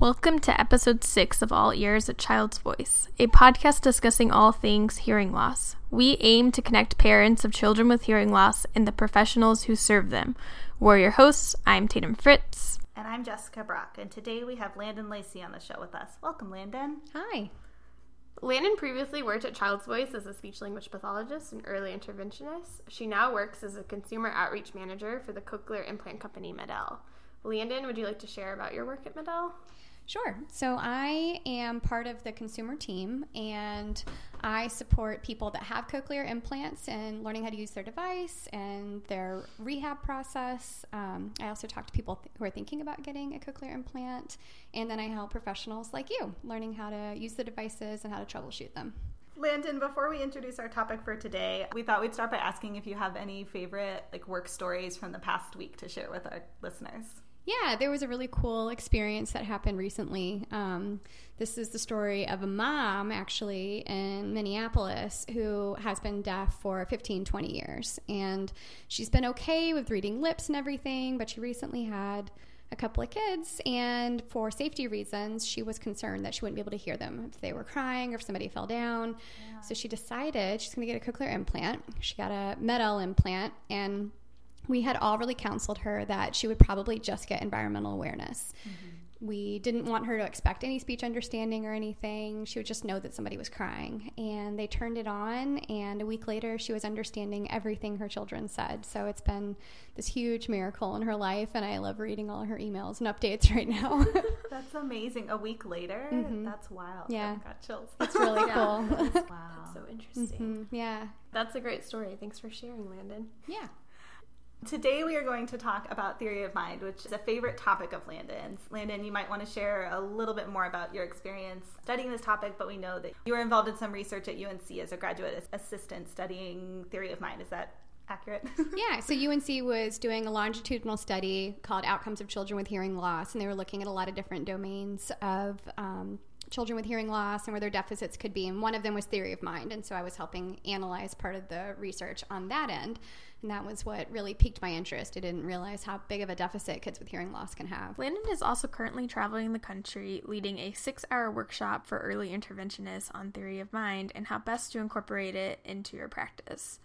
Welcome to episode 6 of All Ears, a Child's Voice, a podcast discussing all things hearing loss. We aim to connect parents of children with hearing loss and the professionals who serve them. We're your hosts. I'm Tatum Fritz. And I'm Jessica Brock, and today we have Landon Lacey on the show with us. Welcome, Landon. Hi. Landon previously worked at Child's Voice as a speech language pathologist and early interventionist. She now works as a consumer outreach manager for the cochlear implant company MED-EL. Landon, would you like to share about your work at MED-EL? Sure. So I am part of the consumer team and I support people that have cochlear implants and learning how to use their device and their rehab process. Um, I also talk to people th- who are thinking about getting a cochlear implant. And then I help professionals like you learning how to use the devices and how to troubleshoot them. Landon, before we introduce our topic for today, we thought we'd start by asking if you have any favorite like work stories from the past week to share with our listeners. Yeah, there was a really cool experience that happened recently. Um, this is the story of a mom, actually, in Minneapolis who has been deaf for 15, 20 years. And she's been okay with reading lips and everything, but she recently had a couple of kids, and for safety reasons, she was concerned that she wouldn't be able to hear them if they were crying or if somebody fell down. Yeah. So she decided she's going to get a cochlear implant. She got a MED-EL implant, and we had all really counseled her that she would probably just get environmental awareness. Mm-hmm. We didn't want her to expect any speech understanding or anything. She would just know that somebody was crying. And they turned it on, and a week later, she was understanding everything her children said. So it's been this huge miracle in her life, and I love reading all her emails and updates right now. that's amazing. A week later? Mm-hmm. That's wild. Yeah. I got chills. It's really cool. That's, wow. That's so interesting. Mm-hmm. Yeah. That's a great story. Thanks for sharing, Landon. Yeah. Today we are going to talk about theory of mind, which is a favorite topic of Landon's. Landon, you might want to share a little bit more about your experience studying this topic, but we know that you were involved in some research at UNC as a graduate assistant studying theory of mind. Is that accurate? yeah, so UNC was doing a longitudinal study called Outcomes of Children with Hearing Loss, and they were looking at a lot of different domains of um, children with hearing loss and where their deficits could be. And one of them was theory of mind. And so I was helping analyze part of the research on that end. And that was what really piqued my interest. I didn't realize how big of a deficit kids with hearing loss can have. Landon is also currently traveling the country leading a six hour workshop for early interventionists on theory of mind and how best to incorporate it into your practice.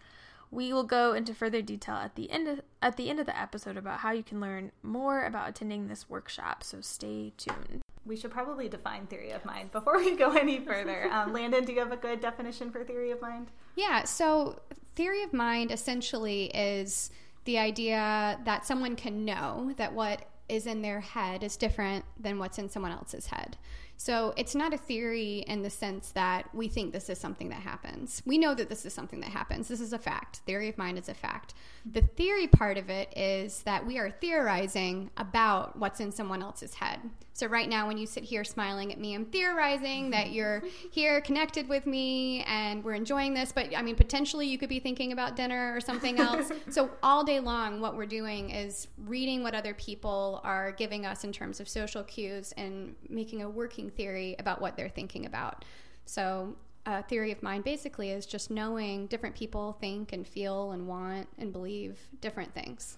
We will go into further detail at the end of, at the end of the episode about how you can learn more about attending this workshop, so stay tuned. We should probably define theory of mind before we go any further. Um, Landon, do you have a good definition for theory of mind? Yeah, so theory of mind essentially is the idea that someone can know that what is in their head is different than what's in someone else's head. So it's not a theory in the sense that we think this is something that happens. We know that this is something that happens. This is a fact. Theory of mind is a fact. The theory part of it is that we are theorizing about what's in someone else's head. So right now, when you sit here smiling at me, I'm theorizing that you're here connected with me and we're enjoying this. But I mean, potentially you could be thinking about dinner or something else. so all day long, what we're doing is reading what other people are giving us in terms of social cues and making a working theory about what they're thinking about. So a theory of mind basically is just knowing different people think and feel and want and believe different things.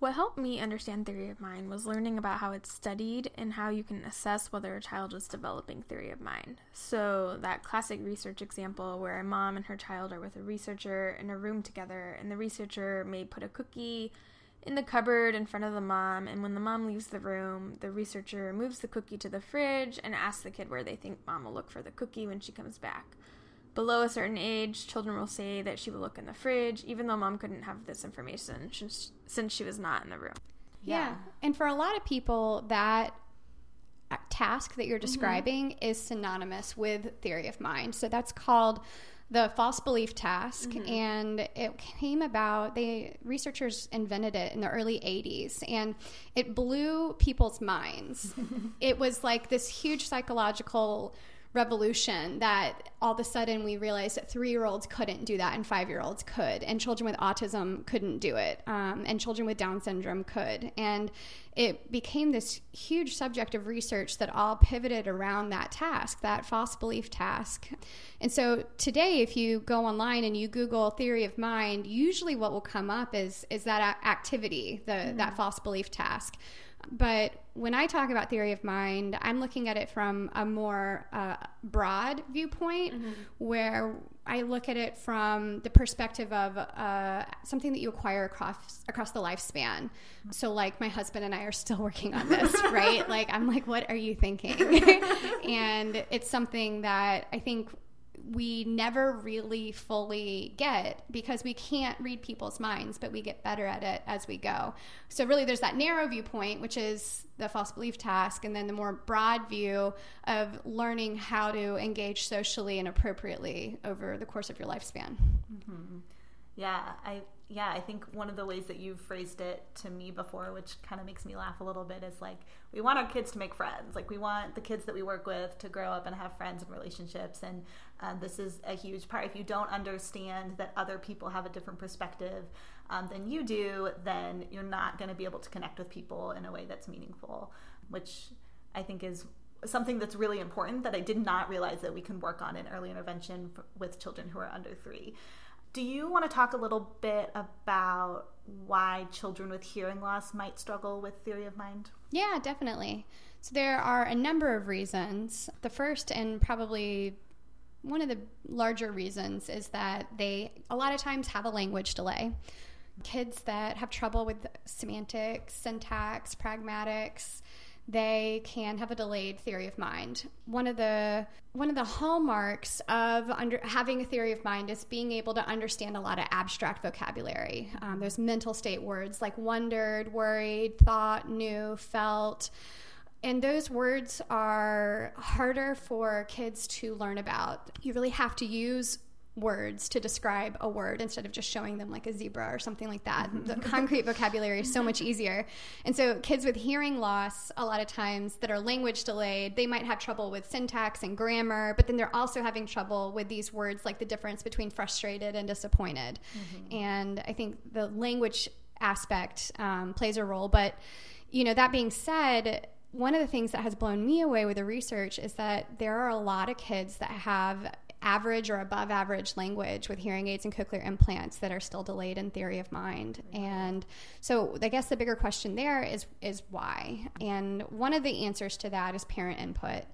What helped me understand theory of mind was learning about how it's studied and how you can assess whether a child is developing theory of mind. So, that classic research example where a mom and her child are with a researcher in a room together, and the researcher may put a cookie in the cupboard in front of the mom, and when the mom leaves the room, the researcher moves the cookie to the fridge and asks the kid where they think mom will look for the cookie when she comes back. Below a certain age, children will say that she will look in the fridge, even though mom couldn't have this information since she was not in the room. Yeah. yeah. And for a lot of people, that task that you're mm-hmm. describing mm-hmm. is synonymous with theory of mind. So that's called the false belief task mm-hmm. and it came about they researchers invented it in the early 80s and it blew people's minds it was like this huge psychological revolution that all of a sudden we realized that three year olds couldn't do that and five year olds could, and children with autism couldn't do it, um, and children with Down syndrome could. And it became this huge subject of research that all pivoted around that task, that false belief task. And so today, if you go online and you Google theory of mind, usually what will come up is, is that activity, the, mm-hmm. that false belief task. But when I talk about theory of mind, I'm looking at it from a more uh, broad viewpoint mm-hmm. where I look at it from the perspective of uh, something that you acquire across across the lifespan. So, like my husband and I are still working on this, right? Like, I'm like, what are you thinking? and it's something that I think we never really fully get because we can't read people's minds, but we get better at it as we go. So, really, there's that narrow viewpoint, which is the false belief task, and then the more broad view of learning how to engage socially and appropriately over the course of your lifespan. Mm-hmm. Yeah, I yeah, I think one of the ways that you've phrased it to me before, which kind of makes me laugh a little bit, is like we want our kids to make friends. Like we want the kids that we work with to grow up and have friends and relationships. And um, this is a huge part. If you don't understand that other people have a different perspective um, than you do, then you're not going to be able to connect with people in a way that's meaningful, which I think is something that's really important that I did not realize that we can work on in early intervention with children who are under three. Do you want to talk a little bit about why children with hearing loss might struggle with theory of mind? Yeah, definitely. So there are a number of reasons. The first and probably one of the larger reasons is that they a lot of times have a language delay. Kids that have trouble with semantics, syntax, pragmatics, they can have a delayed theory of mind. One of the one of the hallmarks of under, having a theory of mind is being able to understand a lot of abstract vocabulary. Um, there's mental state words like wondered, worried, thought, knew, felt. And those words are harder for kids to learn about. You really have to use words to describe a word instead of just showing them like a zebra or something like that. the concrete vocabulary is so much easier. And so kids with hearing loss, a lot of times that are language delayed, they might have trouble with syntax and grammar, but then they're also having trouble with these words like the difference between frustrated and disappointed. Mm-hmm. And I think the language aspect um, plays a role. But, you know, that being said, one of the things that has blown me away with the research is that there are a lot of kids that have average or above average language with hearing aids and cochlear implants that are still delayed in theory of mind. And so I guess the bigger question there is is why? And one of the answers to that is parent input.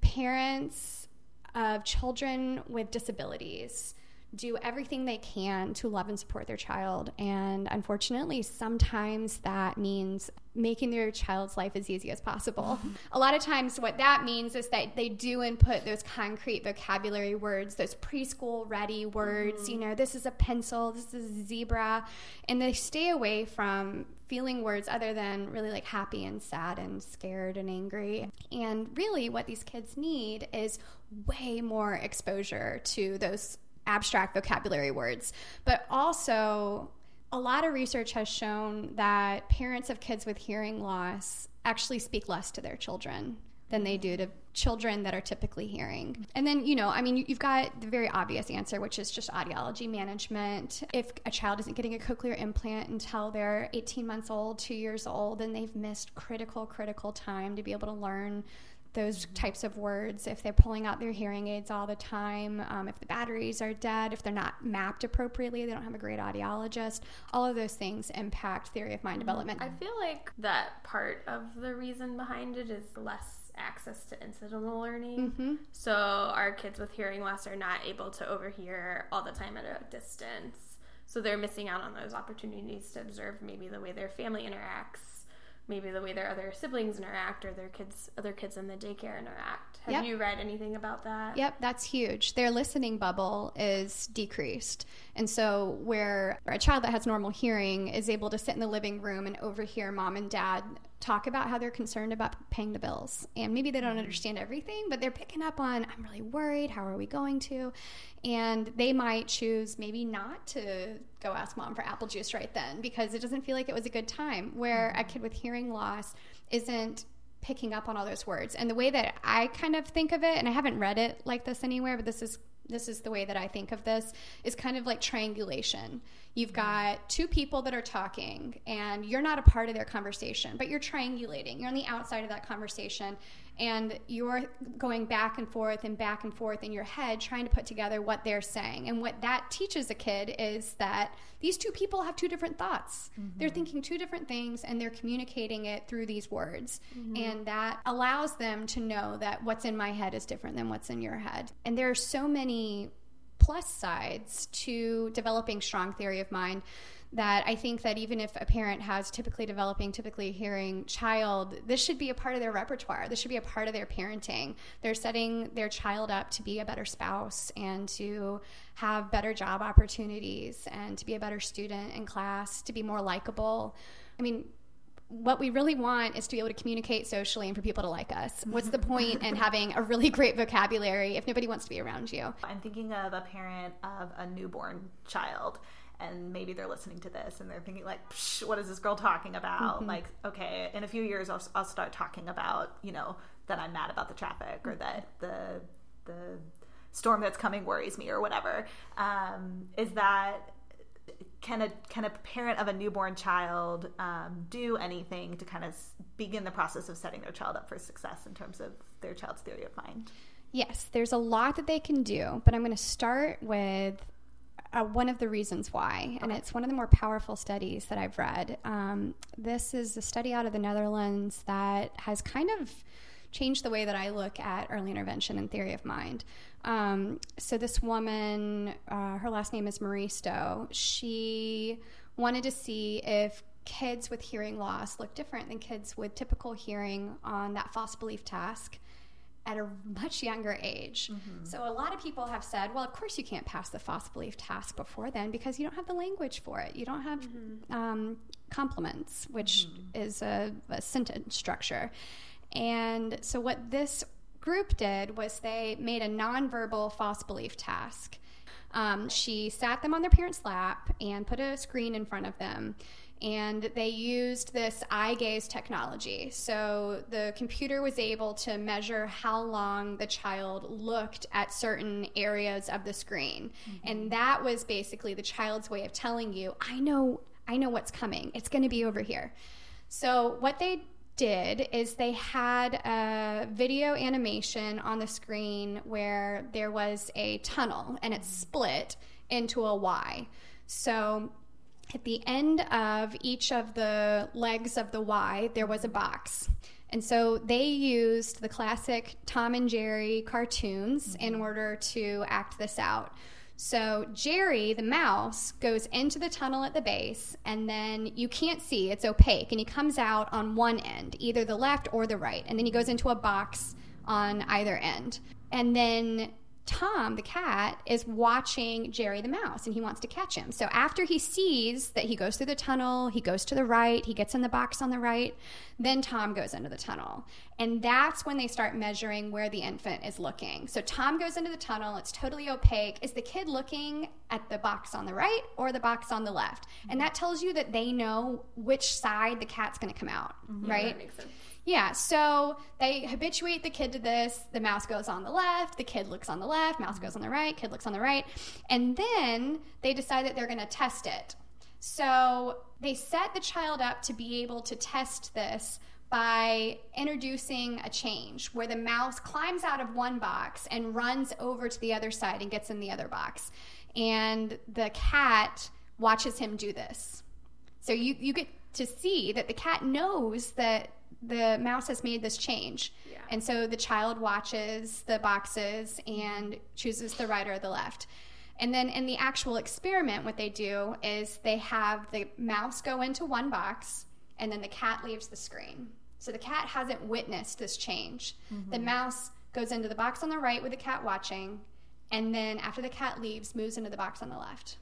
Parents of children with disabilities do everything they can to love and support their child. And unfortunately, sometimes that means making their child's life as easy as possible. A lot of times, what that means is that they do input those concrete vocabulary words, those preschool ready words. Mm-hmm. You know, this is a pencil, this is a zebra. And they stay away from feeling words other than really like happy and sad and scared and angry. And really, what these kids need is way more exposure to those abstract vocabulary words, but also a lot of research has shown that parents of kids with hearing loss actually speak less to their children than they do to children that are typically hearing. And then, you know, I mean, you've got the very obvious answer, which is just audiology management. If a child isn't getting a cochlear implant until they're 18 months old, two years old, then they've missed critical, critical time to be able to learn those types of words, if they're pulling out their hearing aids all the time, um, if the batteries are dead, if they're not mapped appropriately, they don't have a great audiologist, all of those things impact theory of mind mm-hmm. development. I feel like that part of the reason behind it is less access to incidental learning. Mm-hmm. So our kids with hearing loss are not able to overhear all the time at a distance. So they're missing out on those opportunities to observe maybe the way their family interacts maybe the way their other siblings interact or their kids other kids in the daycare interact. Have yep. you read anything about that? Yep that's huge. Their listening bubble is decreased. And so where a child that has normal hearing is able to sit in the living room and overhear mom and dad talk about how they're concerned about paying the bills. And maybe they don't mm-hmm. understand everything, but they're picking up on, I'm really worried. How are we going to? And they might choose maybe not to go ask mom for apple juice right then because it doesn't feel like it was a good time. Where mm-hmm. a kid with hearing loss isn't picking up on all those words. And the way that I kind of think of it, and I haven't read it like this anywhere, but this is this is the way that I think of this, is kind of like triangulation. You've mm-hmm. got two people that are talking, and you're not a part of their conversation, but you're triangulating. You're on the outside of that conversation, and you're going back and forth and back and forth in your head trying to put together what they're saying. And what that teaches a kid is that these two people have two different thoughts. Mm-hmm. They're thinking two different things and they're communicating it through these words. Mm-hmm. And that allows them to know that what's in my head is different than what's in your head. And there are so many plus sides to developing strong theory of mind that I think that even if a parent has typically developing, typically hearing child, this should be a part of their repertoire. This should be a part of their parenting. They're setting their child up to be a better spouse and to have better job opportunities and to be a better student in class, to be more likable. I mean, what we really want is to be able to communicate socially and for people to like us. Mm-hmm. What's the point in having a really great vocabulary if nobody wants to be around you? I'm thinking of a parent of a newborn child and maybe they're listening to this and they're thinking like what is this girl talking about? Mm-hmm. like okay in a few years I'll, I'll start talking about you know that i'm mad about the traffic or that the the storm that's coming worries me or whatever. Um, is that can a can a parent of a newborn child um, do anything to kind of begin the process of setting their child up for success in terms of their child's theory of mind? Yes there's a lot that they can do but i'm going to start with uh, one of the reasons why, and it's one of the more powerful studies that I've read. Um, this is a study out of the Netherlands that has kind of changed the way that I look at early intervention and theory of mind. Um, so, this woman, uh, her last name is Meristo, she wanted to see if kids with hearing loss look different than kids with typical hearing on that false belief task at a much younger age. Mm-hmm. So a lot of people have said, well, of course you can't pass the false belief task before then because you don't have the language for it. You don't have mm-hmm. um, complements, which mm-hmm. is a, a sentence structure. And so what this group did was they made a nonverbal false belief task. Um, she sat them on their parents' lap and put a screen in front of them and they used this eye gaze technology. So the computer was able to measure how long the child looked at certain areas of the screen. Mm-hmm. And that was basically the child's way of telling you, I know I know what's coming. It's going to be over here. So what they did is they had a video animation on the screen where there was a tunnel and it split into a Y. So at the end of each of the legs of the Y, there was a box. And so they used the classic Tom and Jerry cartoons mm-hmm. in order to act this out. So Jerry, the mouse, goes into the tunnel at the base, and then you can't see, it's opaque, and he comes out on one end, either the left or the right, and then he goes into a box on either end. And then Tom, the cat, is watching Jerry the mouse and he wants to catch him. So after he sees that he goes through the tunnel, he goes to the right, he gets in the box on the right, then Tom goes into the tunnel. And that's when they start measuring where the infant is looking. So Tom goes into the tunnel, it's totally opaque. Is the kid looking at the box on the right or the box on the left? And that tells you that they know which side the cat's going to come out, mm-hmm. right? Yeah, yeah, so they habituate the kid to this. The mouse goes on the left, the kid looks on the left, mouse goes on the right, kid looks on the right. And then they decide that they're going to test it. So they set the child up to be able to test this by introducing a change where the mouse climbs out of one box and runs over to the other side and gets in the other box. And the cat watches him do this. So you, you get to see that the cat knows that the mouse has made this change. Yeah. And so the child watches the boxes and chooses the right or the left. And then in the actual experiment, what they do is they have the mouse go into one box and then the cat leaves the screen. So the cat hasn't witnessed this change. Mm-hmm. The mouse goes into the box on the right with the cat watching, and then after the cat leaves, moves into the box on the left.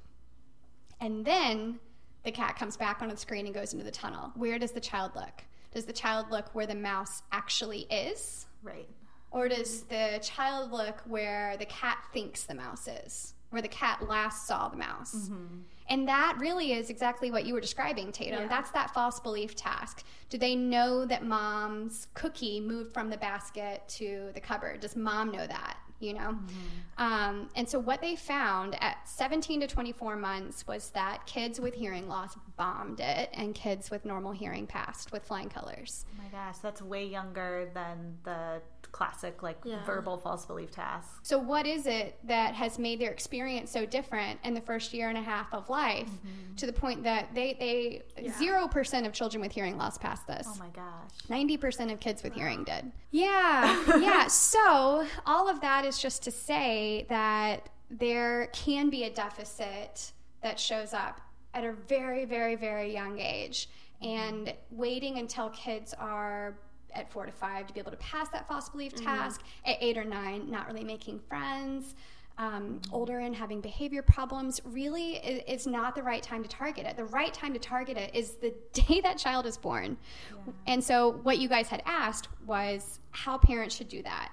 And then the cat comes back onto the screen and goes into the tunnel. Where does the child look? Does the child look where the mouse actually is? Right. Or does the child look where the cat thinks the mouse is? Where the cat last saw the mouse? Mm-hmm. And that really is exactly what you were describing, Tatum. Yeah. That's that false belief task. Do they know that mom's cookie moved from the basket to the cupboard? Does mom know that? You know? Um, and so, what they found at 17 to 24 months was that kids with hearing loss bombed it, and kids with normal hearing passed with flying colors. Oh my gosh, that's way younger than the classic like Yeah. verbal false belief task. So, what is it that has made their experience so different in the first year and a half of life to the point that they, they Yeah. 0% of children with hearing loss passed this? Oh my gosh. 90% of kids with hearing did. Yeah, yeah. So, all of that is just to say that there can be a deficit that shows up at a very, very, very young age. And waiting until kids are at four to five to be able to pass that false belief task, at eight or nine, not really making friends. Um, older and having behavior problems really is not the right time to target it. The right time to target it is the day that child is born. And so, what you guys had asked was how parents should do that.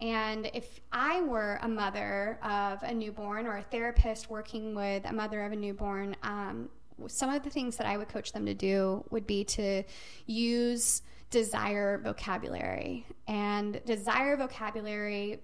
And if I were a mother of a newborn or a therapist working with a mother of a newborn, um, some of the things that I would coach them to do would be to use desire vocabulary. And desire vocabulary,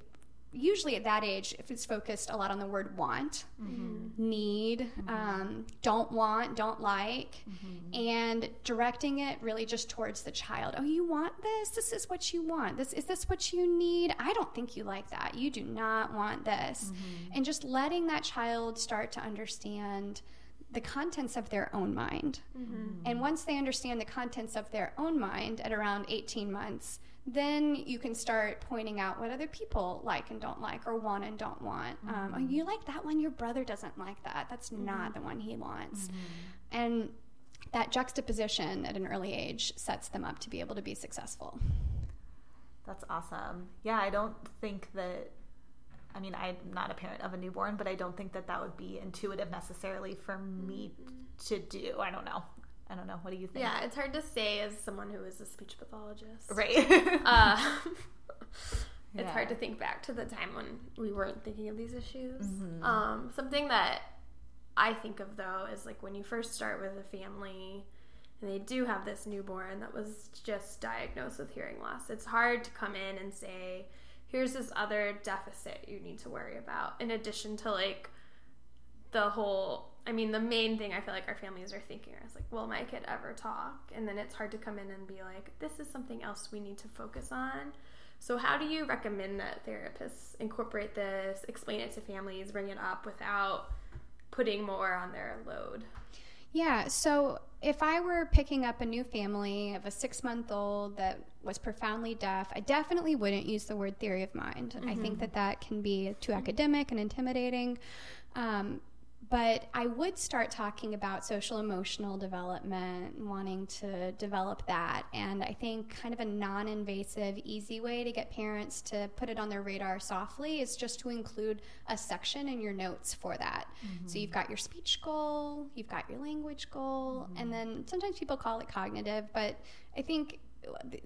usually at that age, if it's focused a lot on the word want, mm-hmm. need, mm-hmm. um, don't want, don't like, mm-hmm. and directing it really just towards the child. Oh, you want this? This is what you want. This is this what you need? I don't think you like that. You do not want this. And just letting that child start to understand the contents of their own mind. And once they understand the contents of their own mind at around 18 months, then you can start pointing out what other people like and don't like, or want and don't want. Um, oh, mm-hmm. you like that one, your brother doesn't like that. That's mm-hmm. not the one he wants. Mm-hmm. And that juxtaposition at an early age sets them up to be able to be successful. That's awesome. Yeah, I don't think that. I mean, I'm not a parent of a newborn, but I don't think that that would be intuitive necessarily for me to do. I don't know. I don't know. What do you think? Yeah, it's hard to say as someone who is a speech pathologist. Right. Uh, Yeah. It's hard to think back to the time when we weren't thinking of these issues. Mm-hmm. Um, something that I think of though is like when you first start with a family and they do have this newborn that was just diagnosed with hearing loss. It's hard to come in and say, here's this other deficit you need to worry about, in addition to like the whole I mean, the main thing I feel like our families are thinking is like, will my kid ever talk? And then it's hard to come in and be like, this is something else we need to focus on. So, how do you recommend that therapists incorporate this, explain it to families, bring it up without putting more on their load? Yeah, so if I were picking up a new family of a six month old that was profoundly deaf, I definitely wouldn't use the word theory of mind. I think that that can be too academic and intimidating. Um, but I would start talking about social emotional development, wanting to develop that. And I think kind of a non invasive, easy way to get parents to put it on their radar softly is just to include a section in your notes for that. So mm-hmm. you've got your speech goal, you've got your language goal, mm-hmm. and then sometimes people call it cognitive, but I think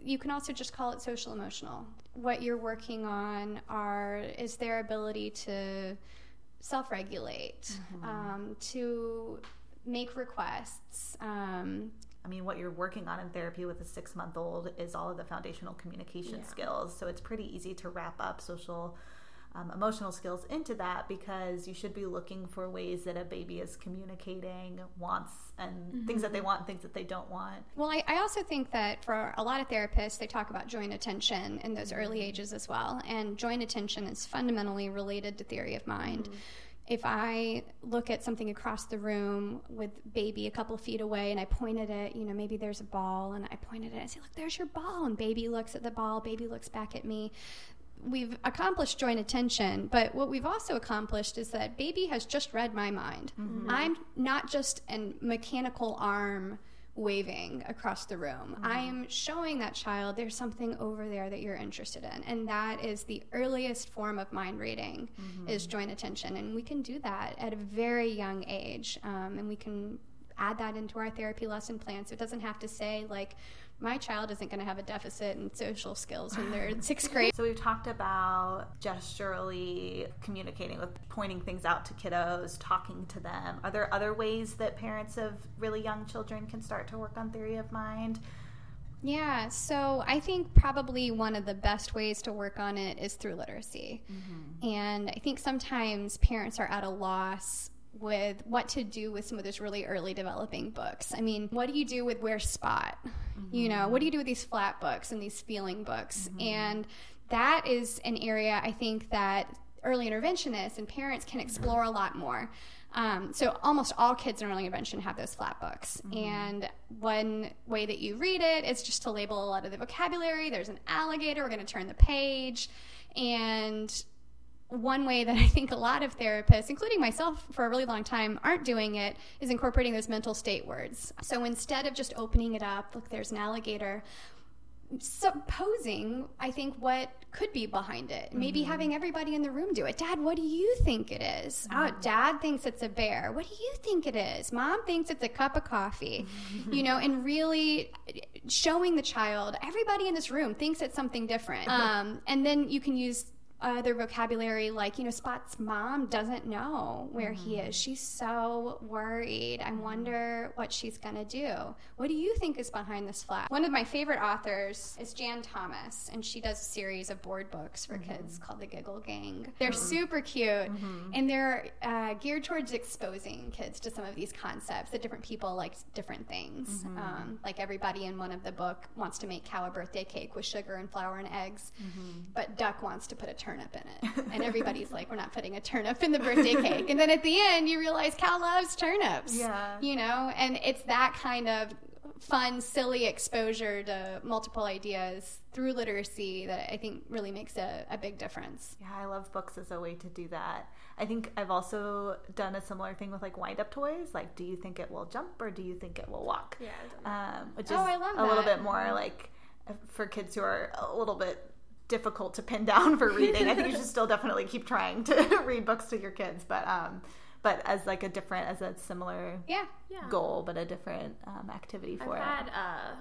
you can also just call it social emotional. What you're working on are is their ability to self regulate, um, to make requests. Um, I mean, what you're working on in therapy with a six month old is all of the foundational communication skills. So it's pretty easy to wrap up social um, emotional skills into that because you should be looking for ways that a baby is communicating wants and things that they mm-hmm. want and things that they don't want. well, I, I also think that for a lot of therapists, they talk about joint attention in those early mm-hmm. ages as well. And joint attention is fundamentally related to theory of mind. Mm-hmm. If I look at something across the room with baby a couple feet away and I point at it, you know, maybe there's a ball and I point at it and I say, Look, there's your ball. And baby looks at the ball, baby looks back at me. We've accomplished joint attention, but what we've also accomplished is that baby has just read my mind. Mm-hmm. I'm not just a mechanical arm waving across the room. I mm-hmm. am showing that child there's something over there that you're interested in. And that is the earliest form of mind reading mm-hmm. is joint attention. And we can do that at a very young age. Um, and we can add that into our therapy lesson plan. So it doesn't have to say like my child isn't going to have a deficit in social skills when they're in sixth grade. So we've talked about gesturally communicating with pointing things out to kiddos, talking to them. Are there other ways that parents of really young children can start to work on theory of mind? Yeah, so I think probably one of the best ways to work on it is through literacy. Mm-hmm. And I think sometimes parents are at a loss with what to do with some of those really early developing books. I mean, what do you do with Where Spot? Mm-hmm. You know, what do you do with these flap books and these feeling books? Mm-hmm. And that is an area I think that early interventionists and parents can explore a lot more. Um, so almost all kids in early intervention have those flap books, mm-hmm. and one way that you read it is just to label a lot of the vocabulary. There's an alligator. We're going to turn the page, and one way that I think a lot of therapists, including myself for a really long time, aren't doing it is incorporating those mental state words. So instead of just opening it up, look, there's an alligator, supposing I think what could be behind it. Maybe mm-hmm. having everybody in the room do it. Dad, what do you think it is? Mm-hmm. Oh, dad thinks it's a bear. What do you think it is? Mom thinks it's a cup of coffee. Mm-hmm. You know, and really showing the child everybody in this room thinks it's something different. Um, and then you can use other vocabulary like you know spot's mom doesn't know where mm-hmm. he is she's so worried i wonder what she's going to do what do you think is behind this flap one of my favorite authors is jan thomas and she does a series of board books for mm-hmm. kids called the giggle gang they're mm-hmm. super cute mm-hmm. and they're uh, geared towards exposing kids to some of these concepts that different people like different things mm-hmm. um, like everybody in one of the book wants to make cow a birthday cake with sugar and flour and eggs mm-hmm. but duck wants to put a turnip in it. And everybody's like, we're not putting a turnip in the birthday cake. And then at the end, you realize Cow loves turnips. Yeah. You know, and it's that kind of fun, silly exposure to multiple ideas through literacy that I think really makes a, a, big difference. Yeah, I love books as a way to do that. I think I've also done a similar thing with like wind up toys. Like, do you think it will jump or do you think it will walk? Yeah. Um, which is oh, I love a that. little bit more like for kids who are a little bit difficult to pin down for reading. I think you should still definitely keep trying to read books to your kids, but um, but as like a different, as a similar yeah, yeah. goal, but a different um, activity for I've it. Had, uh,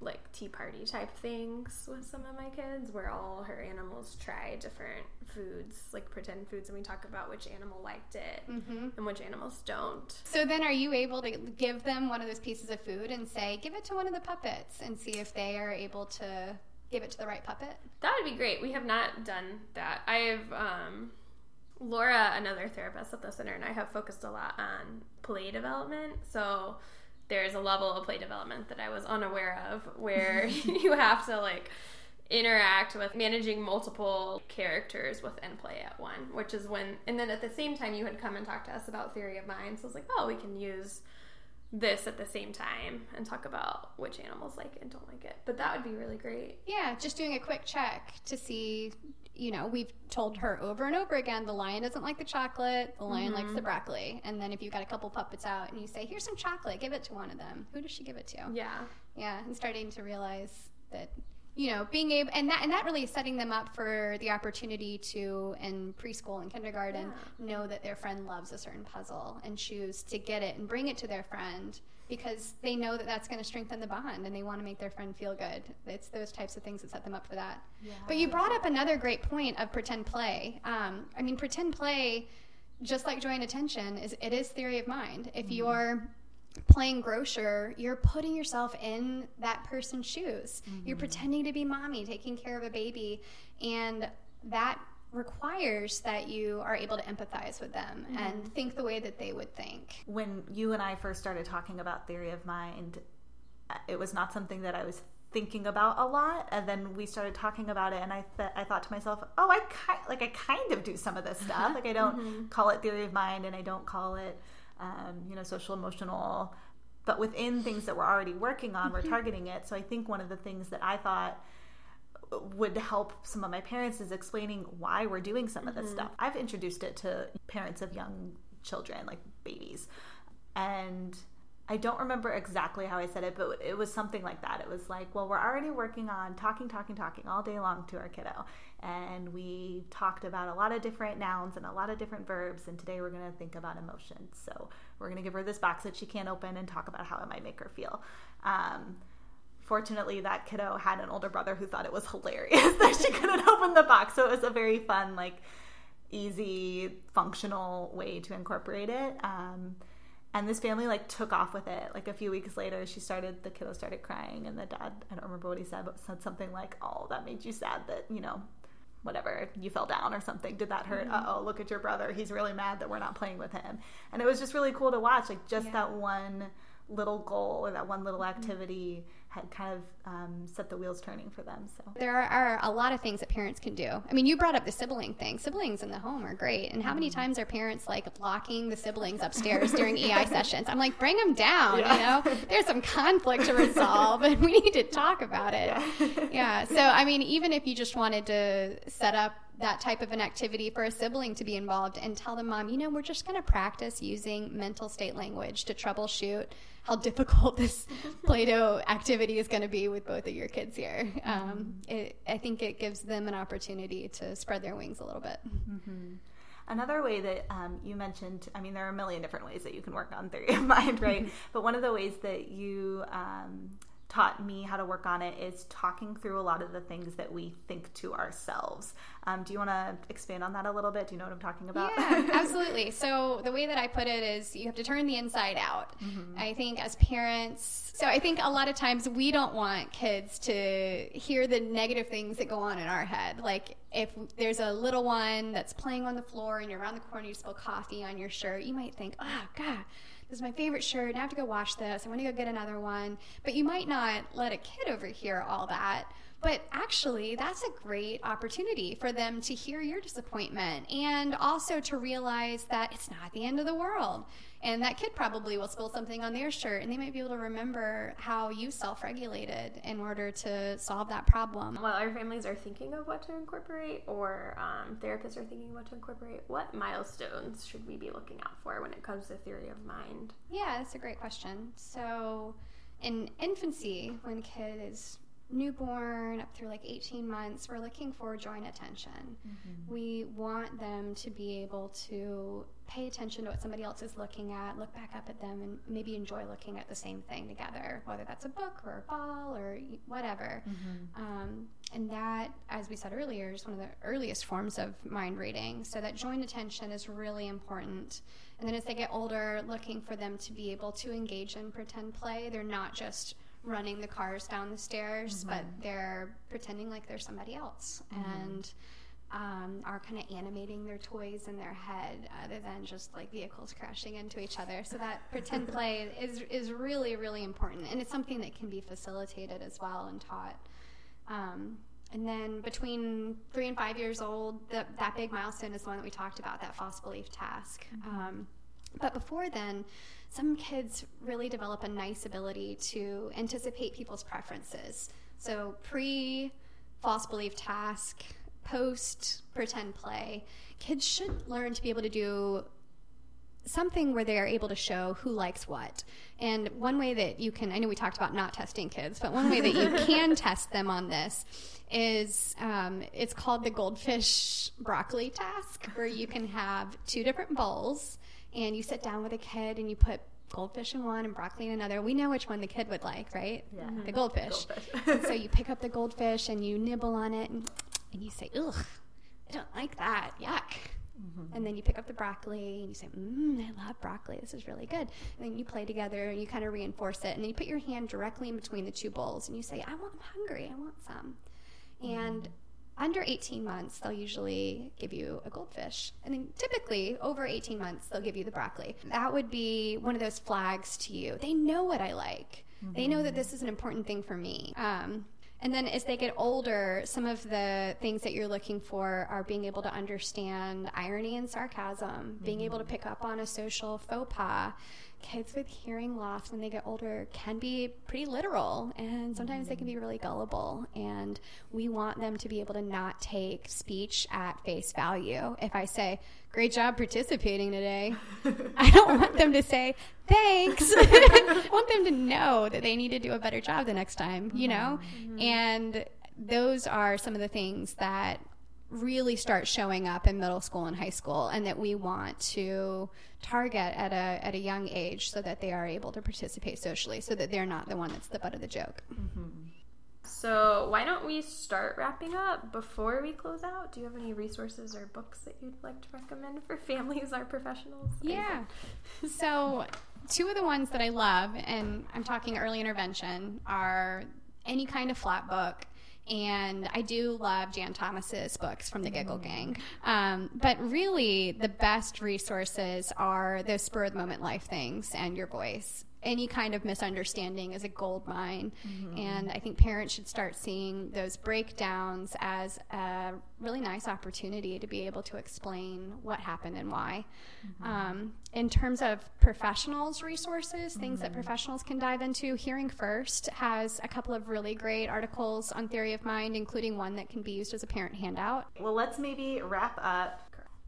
like tea party type things with some of my kids where all her animals try different foods like pretend foods and we talk about which animal liked it mm-hmm. and which animals don't so then are you able to give them one of those pieces of food and say give it to one of the puppets and see if they are able to give it to the right puppet? That would be great. We have not done that. I've um, Laura, another therapist at the center, and I have focused a lot on play development. So there's a level of play development that I was unaware of where you have to like interact with managing multiple characters within play at one, which is when, and then at the same time, you had come and talked to us about theory of mind. So I was like, oh, we can use this at the same time and talk about which animals like it and don't like it. But that would be really great. Yeah, just doing a quick check to see, you know, we've told her over and over again the lion doesn't like the chocolate, the lion mm-hmm. likes the broccoli. And then if you've got a couple puppets out and you say, here's some chocolate, give it to one of them, who does she give it to? Yeah. Yeah, and starting to realize that you know being able and that and that really is setting them up for the opportunity to in preschool and kindergarten yeah. know that their friend loves a certain puzzle and choose to get it and bring it to their friend because they know that that's going to strengthen the bond and they want to make their friend feel good. It's those types of things that set them up for that. Yeah, but you brought up another great point of pretend play. Um, i mean pretend play just like joint attention is it is theory of mind. If mm-hmm. you're playing grocer, you're putting yourself in that person's shoes. Mm-hmm. You're pretending to be mommy, taking care of a baby, and that requires that you are able to empathize with them mm-hmm. and think the way that they would think. When you and I first started talking about theory of mind, uh, it was not something that I was thinking about a lot and then we started talking about it and I th- I thought to myself, "Oh, I ki- like I kind of do some of this stuff. like I don't mm-hmm. call it theory of mind and I don't call it um, you know, social emotional. But within things that we're already working on, we're mm-hmm. targeting it. So I think one of the things that I thought would help some of my parents is explaining why we're doing some of this mm-hmm. stuff. I've introduced it to parents of young children, like babies. And I don't remember exactly how I said it, but it was something like that. It was like, well, we're already working on talking, talking, talking all day long to our kiddo. And we talked about a lot of different nouns and a lot of different verbs. And today we're going to think about emotions. So we're going to give her this box that she can't open and talk about how it might make her feel. Um, fortunately, that kiddo had an older brother who thought it was hilarious that she couldn't open the box. So it was a very fun, like, easy, functional way to incorporate it. Um, and this family like took off with it. Like a few weeks later, she started the kiddo started crying, and the dad I don't remember what he said, but said something like, "Oh, that made you sad that you know." Whatever, you fell down or something. Did that hurt? Uh oh, look at your brother. He's really mad that we're not playing with him. And it was just really cool to watch. Like, just Yeah. that one little goal or that one little activity had kind of um, set the wheels turning for them. So, There are a lot of things that parents can do. I mean, you brought up the sibling thing. Siblings in the home are great. And how many times are parents like locking the siblings upstairs during EI sessions? I'm like, bring them down. You know, there's some conflict to resolve, and we need to talk about it. Yeah. So, I mean, even if you just wanted to set up that type of an activity for a sibling to be involved and tell the mom, you know, we're just going to practice using mental state language to troubleshoot how difficult this Play-Doh activity is going to be with both of your kids here. Um, it, I think it gives them an opportunity to spread their wings a little bit. Another way that um, you mentioned, I mean, there are a million different ways that you can work on theory of mind, right? but one of the ways that you um, taught me how to work on it is talking through a lot of the things that we think to ourselves. Um, do you want to expand on that a little bit? Do you know what I'm talking about? Yeah, absolutely. So the way that I put it is you have to turn the inside out. I think as parents, so I think a lot of times we don't want kids to hear the negative things that go on in our head. Like if there's a little one that's playing on the floor and you're around the corner, you spill coffee on your shirt, you might think, oh, God. This is my favorite shirt. and I have to go wash this. I want to go get another one. But you might not let a kid overhear all that. But actually, that's a great opportunity for them to hear your disappointment and also to realize that it's not the end of the world. And that kid probably will spill something on their shirt, and they might be able to remember how you self regulated in order to solve that problem. While our families are thinking of what to incorporate, or um, therapists are thinking what to incorporate, what milestones should we be looking out for when it comes to theory of mind? Yeah, that's a great question. So, in infancy, when a kid is newborn up through like 18 months, we're looking for joint attention. We want them to be able to pay attention to what somebody else is looking at, look back up at them, and maybe enjoy looking at the same thing together, whether that's a book or a ball or whatever. Um, and that, as we said earlier, is one of the earliest forms of mind reading. So that joint attention is really important. And then as they get older, looking for them to be able to engage in pretend play. They're not just running the cars down the stairs, but they're pretending like they're somebody else and um, are kind of animating their toys in their head other than just like vehicles crashing into each other. So that pretend play is, is really, really important. And it's something that can be facilitated as well and taught. Um, and then between three and five years old, the, that big milestone is the one that we talked about, that false belief task. Um, but before then, some kids really develop a nice ability to anticipate people's preferences. So pre false belief task, post pretend play, kids should learn to be able to do something where they are able to show who likes what. And one way that you can, I know we talked about not testing kids, but one way that you can test them on this is um, it's called the goldfish broccoli task, where you can have two different bowls and you sit down with a kid and you put goldfish in one and broccoli in another. We know which one the kid would like, right? Yeah. The mm-hmm. goldfish. Goldfish. so you pick up the goldfish and you nibble on it and, and you say, ugh, I don't like that. Yuck. Mm-hmm. And then you pick up the broccoli and you say, Mmm, I love broccoli. This is really good. And then you play together and you kind of reinforce it. And then you put your hand directly in between the two bowls and you say, I want, I'm hungry. I want some. And mm-hmm. Under 18 months, they'll usually give you a goldfish. And then typically, over 18 months, they'll give you the broccoli. That would be one of those flags to you. They know what I like, they know that this is an important thing for me. Um, and then as they get older, some of the things that you're looking for are being able to understand irony and sarcasm, being able to pick up on a social faux pas. Kids with hearing loss when they get older can be pretty literal and sometimes they can be really gullible. And we want them to be able to not take speech at face value. If I say, Great job participating today, I don't want them to say, Thanks. I want them to know that they need to do a better job the next time, you know? Mm-hmm. Mm-hmm. And those are some of the things that really start showing up in middle school and high school and that we want to target at a at a young age so that they are able to participate socially so that they're not the one that's the butt of the joke. Mm-hmm. So, why don't we start wrapping up before we close out? Do you have any resources or books that you'd like to recommend for families or professionals? Yeah. So two of the ones that I love, and I'm talking early intervention, are any kind of flap book. And I do love Jan Thomas's books from the Giggle Gang. Um, but really, the best resources are those spur of the moment life things and your voice any kind of misunderstanding is a gold mine. Mm-hmm. And I think parents should start seeing those breakdowns as a really nice opportunity to be able to explain what happened and why. Mm-hmm. Um, in terms of professionals' resources, things mm-hmm. that professionals can dive into, Hearing First has a couple of really great articles on theory of mind, including one that can be used as a parent handout. Well, let's maybe wrap up.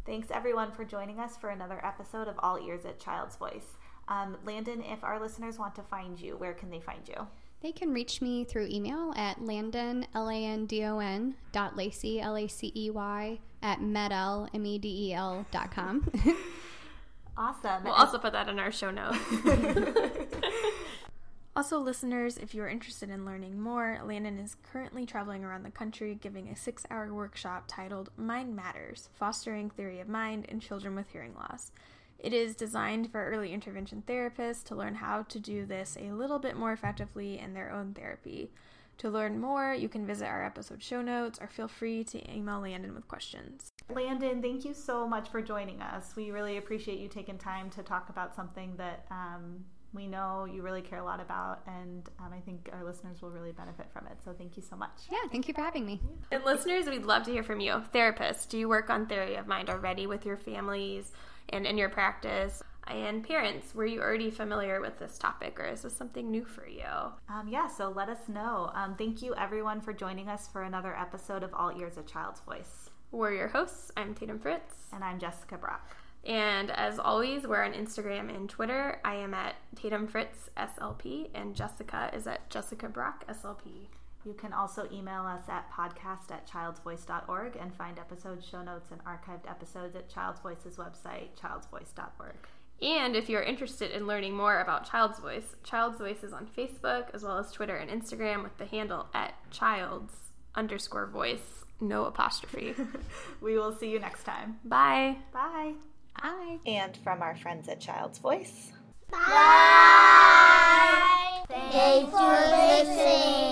Thanks everyone for joining us for another episode of All Ears at Child's Voice. Um, Landon, if our listeners want to find you, where can they find you? They can reach me through email at landon, L-A-N-D-O-N, dot Lacey, L-A-C-E-Y, at medel, M-E-D-E-L, dot com. awesome. We'll also put that in our show notes. also, listeners, if you're interested in learning more, Landon is currently traveling around the country giving a six hour workshop titled Mind Matters Fostering Theory of Mind in Children with Hearing Loss. It is designed for early intervention therapists to learn how to do this a little bit more effectively in their own therapy. To learn more, you can visit our episode show notes or feel free to email Landon with questions. Landon, thank you so much for joining us. We really appreciate you taking time to talk about something that um, we know you really care a lot about, and um, I think our listeners will really benefit from it. So thank you so much. Yeah, thank you for having me. And listeners, we'd love to hear from you. Therapists, do you work on theory of mind already with your families? And in your practice? And parents, were you already familiar with this topic or is this something new for you? Um, yeah, so let us know. Um, thank you everyone for joining us for another episode of All Ears a Child's Voice. We're your hosts. I'm Tatum Fritz. And I'm Jessica Brock. And as always, we're on Instagram and Twitter. I am at Tatum Fritz SLP, and Jessica is at Jessica Brock SLP. You can also email us at podcast at childsvoice.org and find episode show notes and archived episodes at Child's Voice's website, childsvoice.org. And if you're interested in learning more about Child's Voice, Child's Voice is on Facebook as well as Twitter and Instagram with the handle at childs underscore voice, no apostrophe. we will see you next time. Bye. Bye. Bye. And from our friends at Child's Voice. Bye. Bye. Thanks for listening.